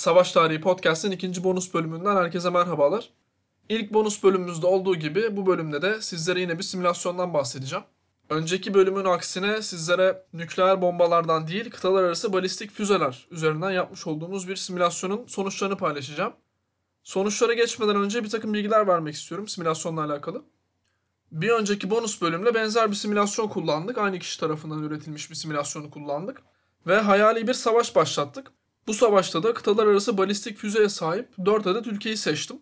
Savaş Tarihi Podcast'ın ikinci bonus bölümünden herkese merhabalar. İlk bonus bölümümüzde olduğu gibi bu bölümde de sizlere yine bir simülasyondan bahsedeceğim. Önceki bölümün aksine sizlere nükleer bombalardan değil kıtalar arası balistik füzeler üzerinden yapmış olduğumuz bir simülasyonun sonuçlarını paylaşacağım. Sonuçlara geçmeden önce bir takım bilgiler vermek istiyorum simülasyonla alakalı. Bir önceki bonus bölümle benzer bir simülasyon kullandık. Aynı kişi tarafından üretilmiş bir simülasyonu kullandık. Ve hayali bir savaş başlattık. Bu savaşta da kıtalar arası balistik füzeye sahip 4 adet ülkeyi seçtim.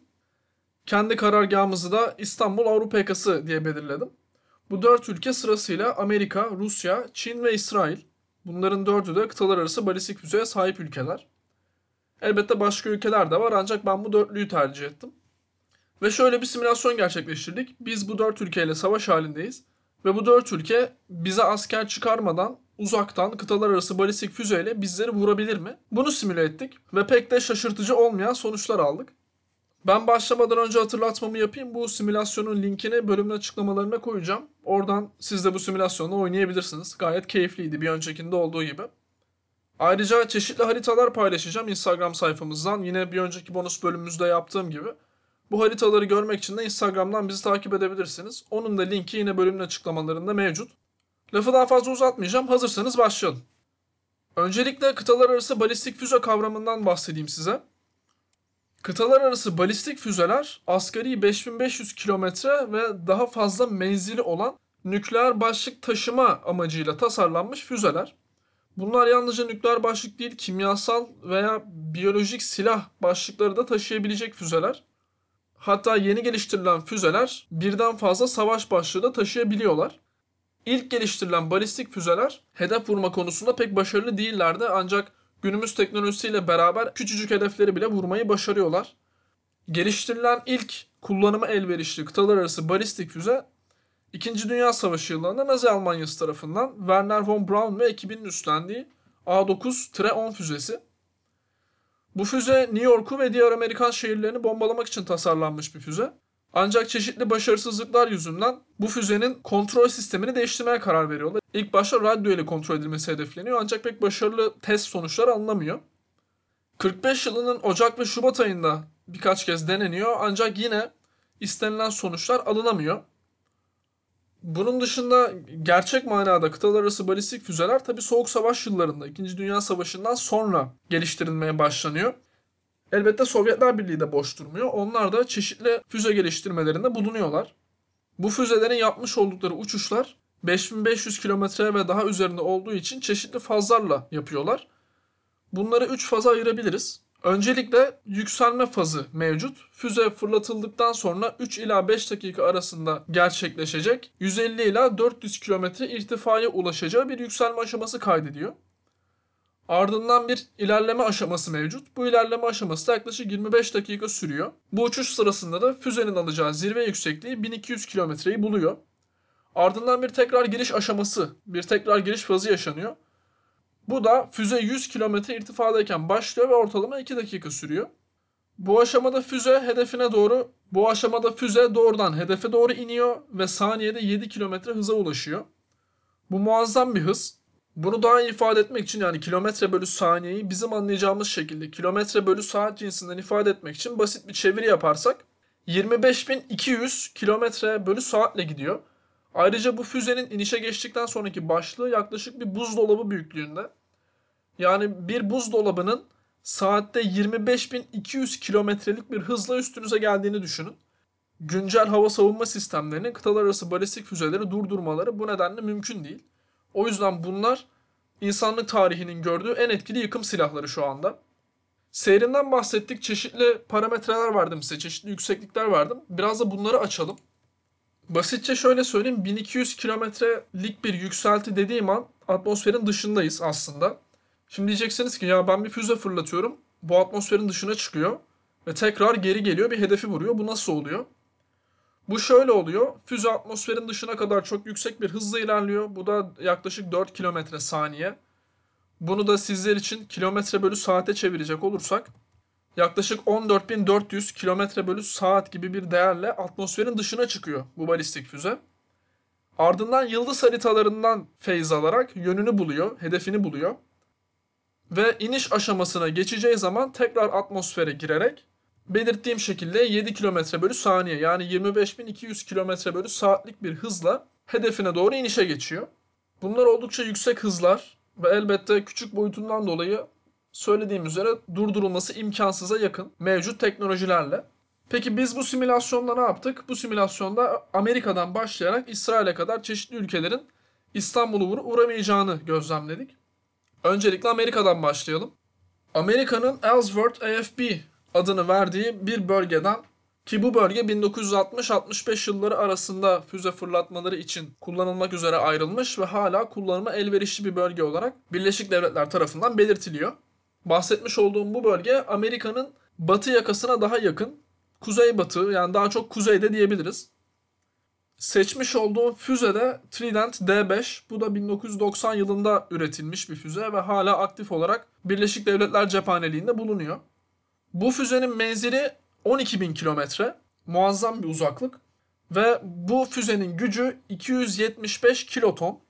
Kendi karargahımızı da İstanbul Avrupa yakası diye belirledim. Bu 4 ülke sırasıyla Amerika, Rusya, Çin ve İsrail. Bunların dördü de kıtalar arası balistik füzeye sahip ülkeler. Elbette başka ülkeler de var ancak ben bu dörtlüyü tercih ettim. Ve şöyle bir simülasyon gerçekleştirdik. Biz bu dört ülkeyle savaş halindeyiz. Ve bu dört ülke bize asker çıkarmadan uzaktan kıtalar arası balistik füzeyle bizleri vurabilir mi? Bunu simüle ettik ve pek de şaşırtıcı olmayan sonuçlar aldık. Ben başlamadan önce hatırlatmamı yapayım. Bu simülasyonun linkini bölümün açıklamalarına koyacağım. Oradan siz de bu simülasyonu oynayabilirsiniz. Gayet keyifliydi bir öncekinde olduğu gibi. Ayrıca çeşitli haritalar paylaşacağım Instagram sayfamızdan. Yine bir önceki bonus bölümümüzde yaptığım gibi. Bu haritaları görmek için de Instagram'dan bizi takip edebilirsiniz. Onun da linki yine bölümün açıklamalarında mevcut. Lafı daha fazla uzatmayacağım. Hazırsanız başlayalım. Öncelikle kıtalar arası balistik füze kavramından bahsedeyim size. Kıtalar arası balistik füzeler asgari 5500 kilometre ve daha fazla menzili olan nükleer başlık taşıma amacıyla tasarlanmış füzeler. Bunlar yalnızca nükleer başlık değil, kimyasal veya biyolojik silah başlıkları da taşıyabilecek füzeler. Hatta yeni geliştirilen füzeler birden fazla savaş başlığı da taşıyabiliyorlar. İlk geliştirilen balistik füzeler hedef vurma konusunda pek başarılı değillerdi ancak günümüz teknolojisiyle beraber küçücük hedefleri bile vurmayı başarıyorlar. Geliştirilen ilk kullanıma elverişli kıtalar arası balistik füze İkinci Dünya Savaşı yıllarında Nazi Almanyası tarafından Werner von Braun ve ekibinin üstlendiği A9-10 füzesi. Bu füze New York'u ve diğer Amerikan şehirlerini bombalamak için tasarlanmış bir füze. Ancak çeşitli başarısızlıklar yüzünden bu füzenin kontrol sistemini değiştirmeye karar veriyorlar. İlk başta radyo ile kontrol edilmesi hedefleniyor ancak pek başarılı test sonuçları alınamıyor. 45 yılının Ocak ve Şubat ayında birkaç kez deneniyor ancak yine istenilen sonuçlar alınamıyor. Bunun dışında gerçek manada kıtalar arası balistik füzeler tabi Soğuk Savaş yıllarında 2. Dünya Savaşı'ndan sonra geliştirilmeye başlanıyor. Elbette Sovyetler Birliği de boş durmuyor. Onlar da çeşitli füze geliştirmelerinde bulunuyorlar. Bu füzelerin yapmış oldukları uçuşlar 5500 kilometre ve daha üzerinde olduğu için çeşitli fazlarla yapıyorlar. Bunları 3 faza ayırabiliriz. Öncelikle yükselme fazı mevcut. Füze fırlatıldıktan sonra 3 ila 5 dakika arasında gerçekleşecek 150 ila 400 kilometre irtifaya ulaşacağı bir yükselme aşaması kaydediyor. Ardından bir ilerleme aşaması mevcut. Bu ilerleme aşaması da yaklaşık 25 dakika sürüyor. Bu uçuş sırasında da füzenin alacağı zirve yüksekliği 1200 kilometreyi buluyor. Ardından bir tekrar giriş aşaması, bir tekrar giriş fazı yaşanıyor. Bu da füze 100 kilometre irtifadayken başlıyor ve ortalama 2 dakika sürüyor. Bu aşamada füze hedefine doğru, bu aşamada füze doğrudan hedefe doğru iniyor ve saniyede 7 kilometre hıza ulaşıyor. Bu muazzam bir hız. Bunu daha iyi ifade etmek için yani kilometre bölü saniyeyi bizim anlayacağımız şekilde kilometre bölü saat cinsinden ifade etmek için basit bir çeviri yaparsak 25.200 kilometre bölü saatle gidiyor. Ayrıca bu füzenin inişe geçtikten sonraki başlığı yaklaşık bir buzdolabı büyüklüğünde. Yani bir buzdolabının saatte 25.200 kilometrelik bir hızla üstünüze geldiğini düşünün. Güncel hava savunma sistemlerinin kıtalar arası balistik füzeleri durdurmaları bu nedenle mümkün değil. O yüzden bunlar insanlık tarihinin gördüğü en etkili yıkım silahları şu anda. Seyrinden bahsettik. Çeşitli parametreler verdim size. Çeşitli yükseklikler verdim. Biraz da bunları açalım. Basitçe şöyle söyleyeyim. 1200 kilometrelik bir yükselti dediğim an atmosferin dışındayız aslında. Şimdi diyeceksiniz ki ya ben bir füze fırlatıyorum. Bu atmosferin dışına çıkıyor. Ve tekrar geri geliyor bir hedefi vuruyor. Bu nasıl oluyor? Bu şöyle oluyor. Füze atmosferin dışına kadar çok yüksek bir hızla ilerliyor. Bu da yaklaşık 4 kilometre saniye. Bunu da sizler için kilometre bölü saate çevirecek olursak yaklaşık 14.400 kilometre bölü saat gibi bir değerle atmosferin dışına çıkıyor bu balistik füze. Ardından yıldız haritalarından feyz alarak yönünü buluyor, hedefini buluyor. ve iniş aşamasına geçeceği zaman tekrar atmosfere girerek belirttiğim şekilde 7 km bölü saniye yani 25.200 km bölü saatlik bir hızla hedefine doğru inişe geçiyor. Bunlar oldukça yüksek hızlar ve elbette küçük boyutundan dolayı söylediğim üzere durdurulması imkansıza yakın mevcut teknolojilerle. Peki biz bu simülasyonda ne yaptık? Bu simülasyonda Amerika'dan başlayarak İsrail'e kadar çeşitli ülkelerin İstanbul'u vurup uğramayacağını gözlemledik. Öncelikle Amerika'dan başlayalım. Amerika'nın Ellsworth AFB adını verdiği bir bölgeden ki bu bölge 1960-65 yılları arasında füze fırlatmaları için kullanılmak üzere ayrılmış ve hala kullanıma elverişli bir bölge olarak Birleşik Devletler tarafından belirtiliyor. Bahsetmiş olduğum bu bölge Amerika'nın batı yakasına daha yakın, kuzeybatı yani daha çok kuzeyde diyebiliriz. Seçmiş olduğum füze de Trident D5. Bu da 1990 yılında üretilmiş bir füze ve hala aktif olarak Birleşik Devletler cephaneliğinde bulunuyor. Bu füzenin menzili 12.000 kilometre. Muazzam bir uzaklık. Ve bu füzenin gücü 275 kiloton.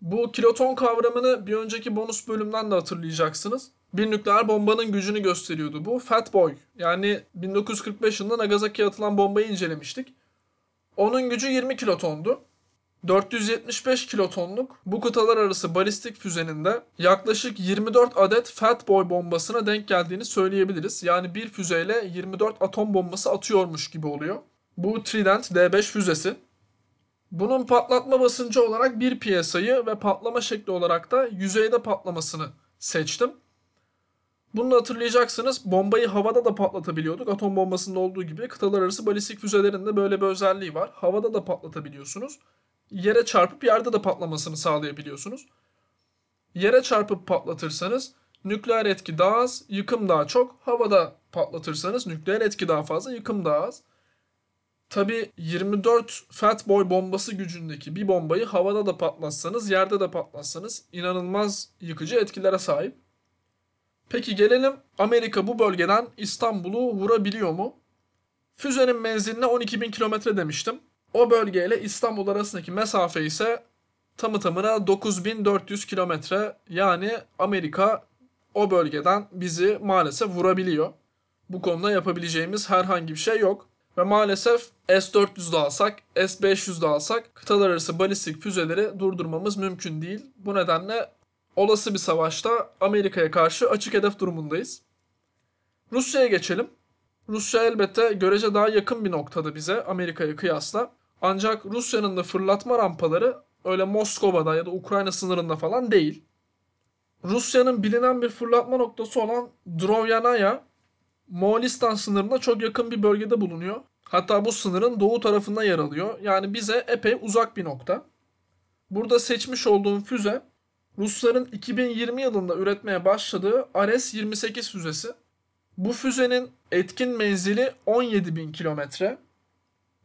Bu kiloton kavramını bir önceki bonus bölümden de hatırlayacaksınız. Bir nükleer bombanın gücünü gösteriyordu bu. Fat Boy yani 1945 yılında Nagasaki'ye atılan bombayı incelemiştik. Onun gücü 20 kilotondu. 475 kilotonluk bu kıtalar arası balistik füzenin de yaklaşık 24 adet Fat Boy bombasına denk geldiğini söyleyebiliriz. Yani bir füzeyle 24 atom bombası atıyormuş gibi oluyor. Bu Trident D5 füzesi. Bunun patlatma basıncı olarak 1 piyasayı ve patlama şekli olarak da yüzeyde patlamasını seçtim. Bunu hatırlayacaksınız. Bombayı havada da patlatabiliyorduk. Atom bombasında olduğu gibi kıtalar arası balistik füzelerin de böyle bir özelliği var. Havada da patlatabiliyorsunuz. Yere çarpıp yerde de patlamasını sağlayabiliyorsunuz. Yere çarpıp patlatırsanız nükleer etki daha az, yıkım daha çok. Havada patlatırsanız nükleer etki daha fazla, yıkım daha az. Tabi 24 Fat Boy bombası gücündeki bir bombayı havada da patlatsanız, yerde de patlatsanız inanılmaz yıkıcı etkilere sahip. Peki gelelim Amerika bu bölgeden İstanbul'u vurabiliyor mu? Füzenin menziline 12.000 kilometre demiştim. O bölgeyle İstanbul arasındaki mesafe ise tamı tamına 9400 kilometre. Yani Amerika o bölgeden bizi maalesef vurabiliyor. Bu konuda yapabileceğimiz herhangi bir şey yok. Ve maalesef S-400'de alsak, S-500'de alsak kıtalar arası balistik füzeleri durdurmamız mümkün değil. Bu nedenle olası bir savaşta Amerika'ya karşı açık hedef durumundayız. Rusya'ya geçelim. Rusya elbette görece daha yakın bir noktada bize Amerika'ya kıyasla. Ancak Rusya'nın da fırlatma rampaları öyle Moskova'da ya da Ukrayna sınırında falan değil. Rusya'nın bilinen bir fırlatma noktası olan Drovyanaya Moğolistan sınırına çok yakın bir bölgede bulunuyor. Hatta bu sınırın doğu tarafında yer alıyor. Yani bize epey uzak bir nokta. Burada seçmiş olduğum füze Rusların 2020 yılında üretmeye başladığı Ares-28 füzesi. Bu füzenin etkin menzili 17.000 kilometre.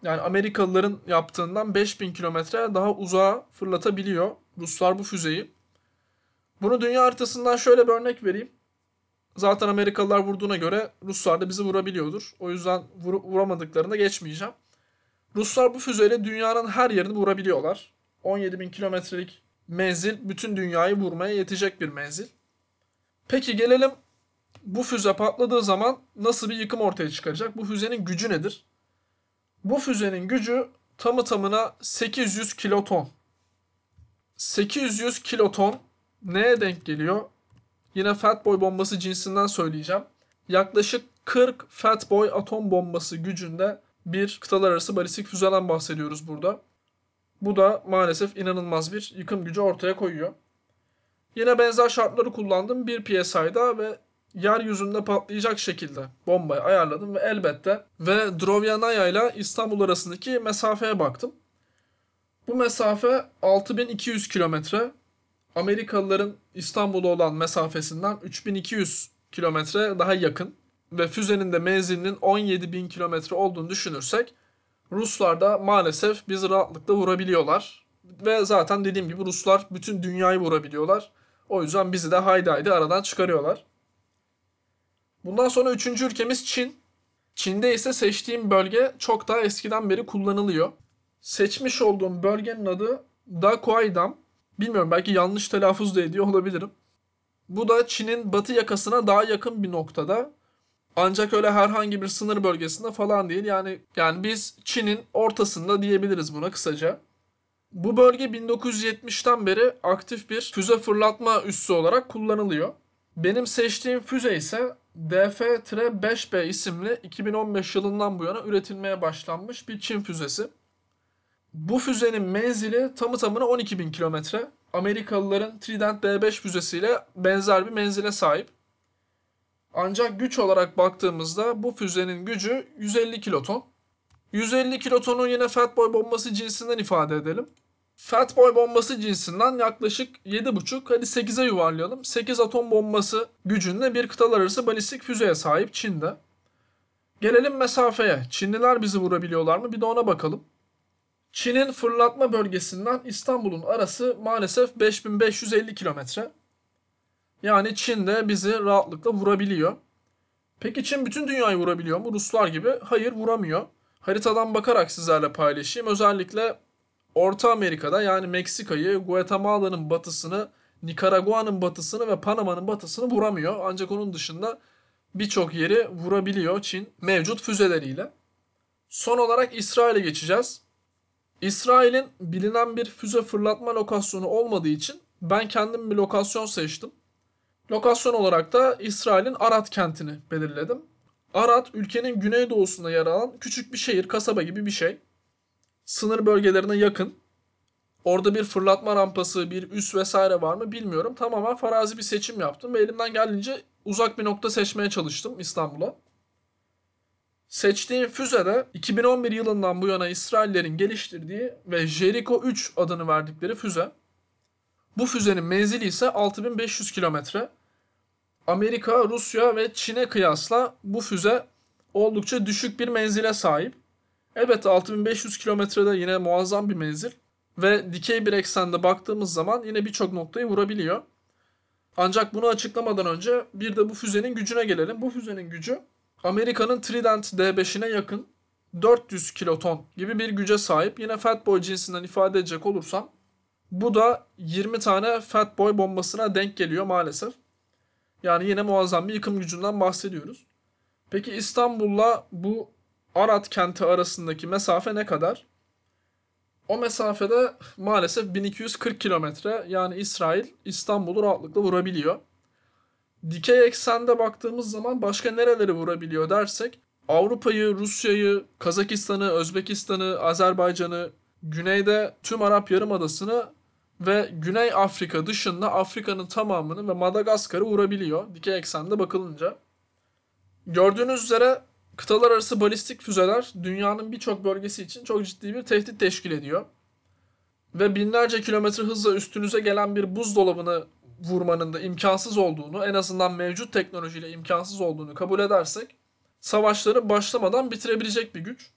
Yani Amerikalıların yaptığından 5000 kilometre daha uzağa fırlatabiliyor Ruslar bu füzeyi. Bunu dünya haritasından şöyle bir örnek vereyim. Zaten Amerikalılar vurduğuna göre Ruslar da bizi vurabiliyordur. O yüzden vur, vuramadıklarını geçmeyeceğim. Ruslar bu füzeyle dünyanın her yerini vurabiliyorlar. 17 bin kilometrelik menzil bütün dünyayı vurmaya yetecek bir menzil. Peki gelelim bu füze patladığı zaman nasıl bir yıkım ortaya çıkacak? Bu füzenin gücü nedir? Bu füzenin gücü tamı tamına 800 kiloton. 800 kiloton neye denk geliyor? Yine Fatboy bombası cinsinden söyleyeceğim. Yaklaşık 40 Fatboy atom bombası gücünde bir kıtalar arası balistik füzeden bahsediyoruz burada. Bu da maalesef inanılmaz bir yıkım gücü ortaya koyuyor. Yine benzer şartları kullandım. Bir PSI'da ve yeryüzünde patlayacak şekilde bombayı ayarladım ve elbette ve Drovyanaya ile İstanbul arasındaki mesafeye baktım. Bu mesafe 6200 kilometre. Amerikalıların İstanbul'a olan mesafesinden 3200 kilometre daha yakın ve füzenin de menzilinin 17.000 kilometre olduğunu düşünürsek Ruslar da maalesef bizi rahatlıkla vurabiliyorlar. Ve zaten dediğim gibi Ruslar bütün dünyayı vurabiliyorlar. O yüzden bizi de haydi haydi aradan çıkarıyorlar. Bundan sonra üçüncü ülkemiz Çin. Çin'de ise seçtiğim bölge çok daha eskiden beri kullanılıyor. Seçmiş olduğum bölgenin adı Dakuaydam. Bilmiyorum belki yanlış telaffuz da ediyor olabilirim. Bu da Çin'in batı yakasına daha yakın bir noktada. Ancak öyle herhangi bir sınır bölgesinde falan değil. Yani yani biz Çin'in ortasında diyebiliriz buna kısaca. Bu bölge 1970'ten beri aktif bir füze fırlatma üssü olarak kullanılıyor. Benim seçtiğim füze ise DF-5B isimli 2015 yılından bu yana üretilmeye başlanmış bir Çin füzesi. Bu füzenin menzili tamı tamına 12.000 kilometre. Amerikalıların Trident B5 füzesiyle benzer bir menzile sahip. Ancak güç olarak baktığımızda bu füzenin gücü 150 kiloton. 150 kilotonu yine Fatboy bombası cinsinden ifade edelim. Fatboy bombası cinsinden yaklaşık 7,5 hadi 8'e yuvarlayalım. 8 atom bombası gücünde bir kıtalar arası balistik füzeye sahip Çin'de. Gelelim mesafeye. Çinliler bizi vurabiliyorlar mı? Bir de ona bakalım. Çin'in fırlatma bölgesinden İstanbul'un arası maalesef 5550 kilometre. Yani Çin de bizi rahatlıkla vurabiliyor. Peki Çin bütün dünyayı vurabiliyor mu? Ruslar gibi. Hayır vuramıyor. Haritadan bakarak sizlerle paylaşayım. Özellikle Orta Amerika'da yani Meksika'yı, Guatemala'nın batısını, Nikaragua'nın batısını ve Panama'nın batısını vuramıyor. Ancak onun dışında birçok yeri vurabiliyor Çin mevcut füzeleriyle. Son olarak İsrail'e geçeceğiz. İsrail'in bilinen bir füze fırlatma lokasyonu olmadığı için ben kendim bir lokasyon seçtim. Lokasyon olarak da İsrail'in Arad kentini belirledim. Arad ülkenin güneydoğusunda yer alan küçük bir şehir, kasaba gibi bir şey. Sınır bölgelerine yakın. Orada bir fırlatma rampası, bir üs vesaire var mı bilmiyorum. Tamamen farazi bir seçim yaptım ve elimden geldiğince uzak bir nokta seçmeye çalıştım İstanbul'a. Seçtiğim füze de 2011 yılından bu yana İsraillerin geliştirdiği ve Jericho 3 adını verdikleri füze. Bu füzenin menzili ise 6500 kilometre. Amerika, Rusya ve Çin'e kıyasla bu füze oldukça düşük bir menzile sahip. Elbette 6500 kilometrede yine muazzam bir menzil ve dikey bir eksende baktığımız zaman yine birçok noktayı vurabiliyor. Ancak bunu açıklamadan önce bir de bu füzenin gücüne gelelim. Bu füzenin gücü Amerika'nın Trident D5'ine yakın 400 kiloton gibi bir güce sahip. Yine Fatboy cinsinden ifade edecek olursam bu da 20 tane Fatboy bombasına denk geliyor maalesef. Yani yine muazzam bir yıkım gücünden bahsediyoruz. Peki İstanbul'la bu Arad kenti arasındaki mesafe ne kadar? O mesafede maalesef 1240 kilometre yani İsrail İstanbul'u rahatlıkla vurabiliyor. Dikey eksende baktığımız zaman başka nereleri vurabiliyor dersek Avrupa'yı, Rusya'yı, Kazakistan'ı, Özbekistan'ı, Azerbaycan'ı, güneyde tüm Arap Yarımadası'nı ve Güney Afrika dışında Afrika'nın tamamını ve Madagaskar'ı vurabiliyor dikey eksende bakılınca. Gördüğünüz üzere kıtalar arası balistik füzeler dünyanın birçok bölgesi için çok ciddi bir tehdit teşkil ediyor. Ve binlerce kilometre hızla üstünüze gelen bir buzdolabını vurmanın da imkansız olduğunu, en azından mevcut teknolojiyle imkansız olduğunu kabul edersek savaşları başlamadan bitirebilecek bir güç.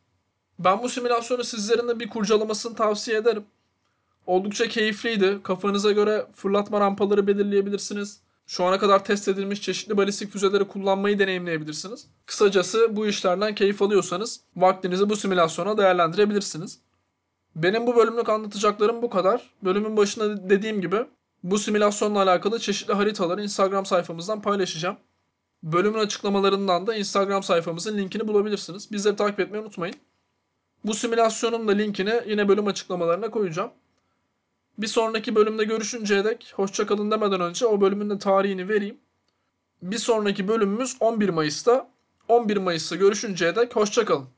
Ben bu simülasyonu sizlerin de bir kurcalamasını tavsiye ederim. Oldukça keyifliydi. Kafanıza göre fırlatma rampaları belirleyebilirsiniz. Şu ana kadar test edilmiş çeşitli balistik füzeleri kullanmayı deneyimleyebilirsiniz. Kısacası bu işlerden keyif alıyorsanız vaktinizi bu simülasyona değerlendirebilirsiniz. Benim bu bölümlük anlatacaklarım bu kadar. Bölümün başında dediğim gibi bu simülasyonla alakalı çeşitli haritaları Instagram sayfamızdan paylaşacağım. Bölümün açıklamalarından da Instagram sayfamızın linkini bulabilirsiniz. Bizleri takip etmeyi unutmayın. Bu simülasyonun da linkini yine bölüm açıklamalarına koyacağım. Bir sonraki bölümde görüşünceye dek hoşçakalın demeden önce o bölümün de tarihini vereyim. Bir sonraki bölümümüz 11 Mayıs'ta. 11 Mayıs'ta görüşünceye dek hoşçakalın.